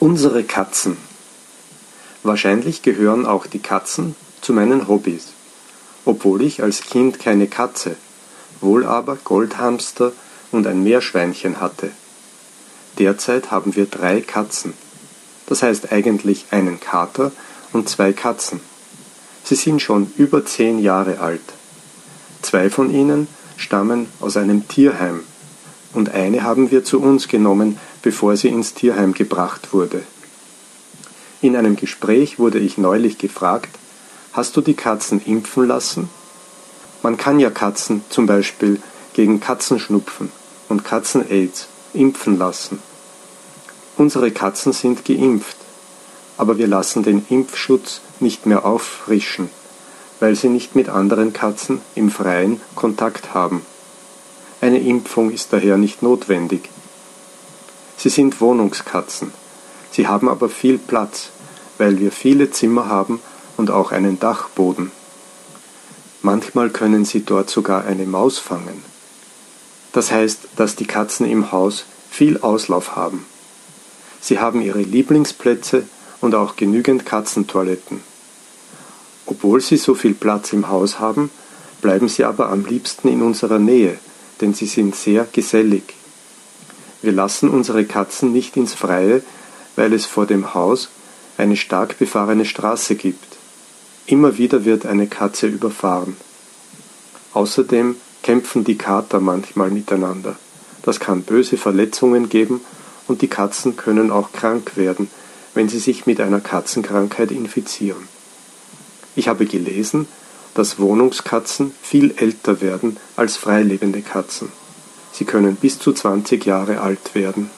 Unsere Katzen. Wahrscheinlich gehören auch die Katzen zu meinen Hobbys, obwohl ich als Kind keine Katze, wohl aber Goldhamster und ein Meerschweinchen hatte. Derzeit haben wir drei Katzen. Das heißt eigentlich einen Kater und zwei Katzen. Sie sind schon über zehn Jahre alt. Zwei von ihnen stammen aus einem Tierheim und eine haben wir zu uns genommen, bevor sie ins Tierheim gebracht wurde. In einem Gespräch wurde ich neulich gefragt, hast du die Katzen impfen lassen? Man kann ja Katzen zum Beispiel gegen Katzenschnupfen und Katzen-Aids impfen lassen. Unsere Katzen sind geimpft, aber wir lassen den Impfschutz nicht mehr auffrischen, weil sie nicht mit anderen Katzen im Freien Kontakt haben. Eine Impfung ist daher nicht notwendig. Sie sind Wohnungskatzen. Sie haben aber viel Platz, weil wir viele Zimmer haben und auch einen Dachboden. Manchmal können sie dort sogar eine Maus fangen. Das heißt, dass die Katzen im Haus viel Auslauf haben. Sie haben ihre Lieblingsplätze und auch genügend Katzentoiletten. Obwohl sie so viel Platz im Haus haben, bleiben sie aber am liebsten in unserer Nähe, denn sie sind sehr gesellig. Wir lassen unsere Katzen nicht ins Freie, weil es vor dem Haus eine stark befahrene Straße gibt. Immer wieder wird eine Katze überfahren. Außerdem kämpfen die Kater manchmal miteinander. Das kann böse Verletzungen geben und die Katzen können auch krank werden, wenn sie sich mit einer Katzenkrankheit infizieren. Ich habe gelesen, dass Wohnungskatzen viel älter werden als freilebende Katzen. Sie können bis zu 20 Jahre alt werden.